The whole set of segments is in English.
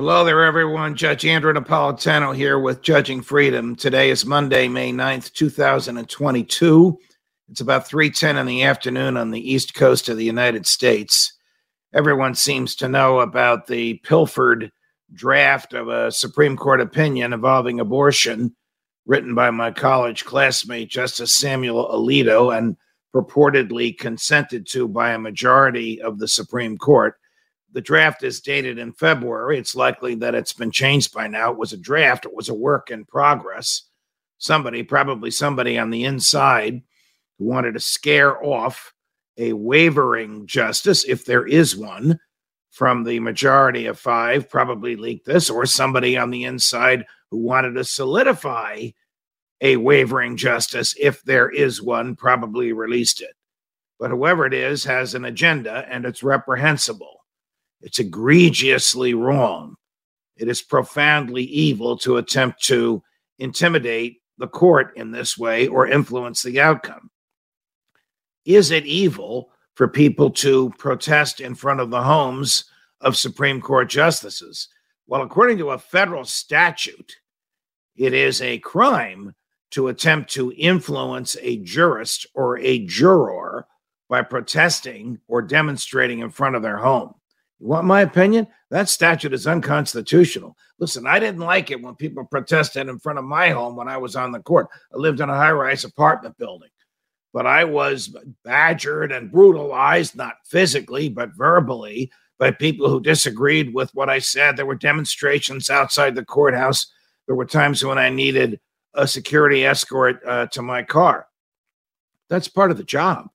Hello there, everyone. Judge Andrew Napolitano here with Judging Freedom. Today is Monday, May 9th, 2022. It's about 3:10 in the afternoon on the East Coast of the United States. Everyone seems to know about the pilfered draft of a Supreme Court opinion involving abortion written by my college classmate Justice Samuel Alito and purportedly consented to by a majority of the Supreme Court the draft is dated in February. It's likely that it's been changed by now. It was a draft, it was a work in progress. Somebody, probably somebody on the inside, who wanted to scare off a wavering justice, if there is one, from the majority of five, probably leaked this, or somebody on the inside who wanted to solidify a wavering justice, if there is one, probably released it. But whoever it is has an agenda and it's reprehensible. It's egregiously wrong. It is profoundly evil to attempt to intimidate the court in this way or influence the outcome. Is it evil for people to protest in front of the homes of Supreme Court justices? Well, according to a federal statute, it is a crime to attempt to influence a jurist or a juror by protesting or demonstrating in front of their home. You want my opinion? That statute is unconstitutional. Listen, I didn't like it when people protested in front of my home when I was on the court. I lived in a high rise apartment building, but I was badgered and brutalized, not physically, but verbally, by people who disagreed with what I said. There were demonstrations outside the courthouse. There were times when I needed a security escort uh, to my car. That's part of the job.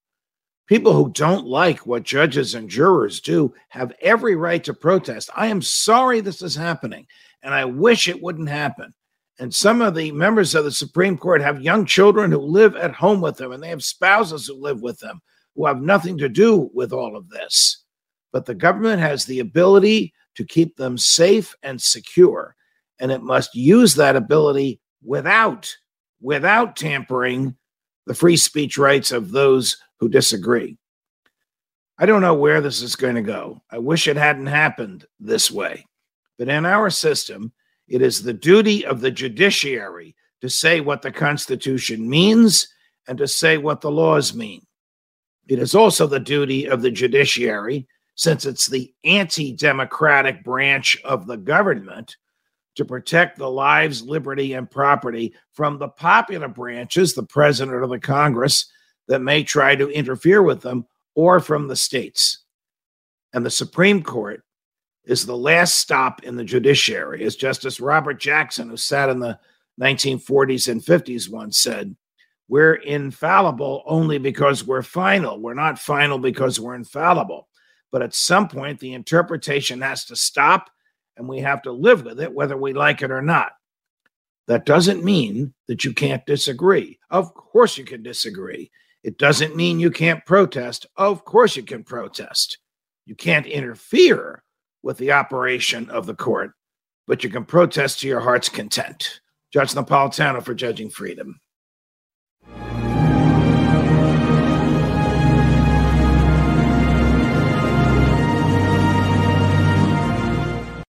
People who don't like what judges and jurors do have every right to protest. I am sorry this is happening, and I wish it wouldn't happen. And some of the members of the Supreme Court have young children who live at home with them, and they have spouses who live with them who have nothing to do with all of this. But the government has the ability to keep them safe and secure, and it must use that ability without without tampering the free speech rights of those who disagree. I don't know where this is going to go. I wish it hadn't happened this way. But in our system, it is the duty of the judiciary to say what the Constitution means and to say what the laws mean. It is also the duty of the judiciary, since it's the anti democratic branch of the government, to protect the lives, liberty, and property from the popular branches, the president or the Congress, that may try to interfere with them or from the states. And the Supreme Court is the last stop in the judiciary, as Justice Robert Jackson, who sat in the 1940s and 50s, once said. We're infallible only because we're final. We're not final because we're infallible. But at some point, the interpretation has to stop and we have to live with it, whether we like it or not. That doesn't mean that you can't disagree. Of course, you can disagree. It doesn't mean you can't protest. Of course, you can protest. You can't interfere with the operation of the court, but you can protest to your heart's content. Judge Napolitano for Judging Freedom.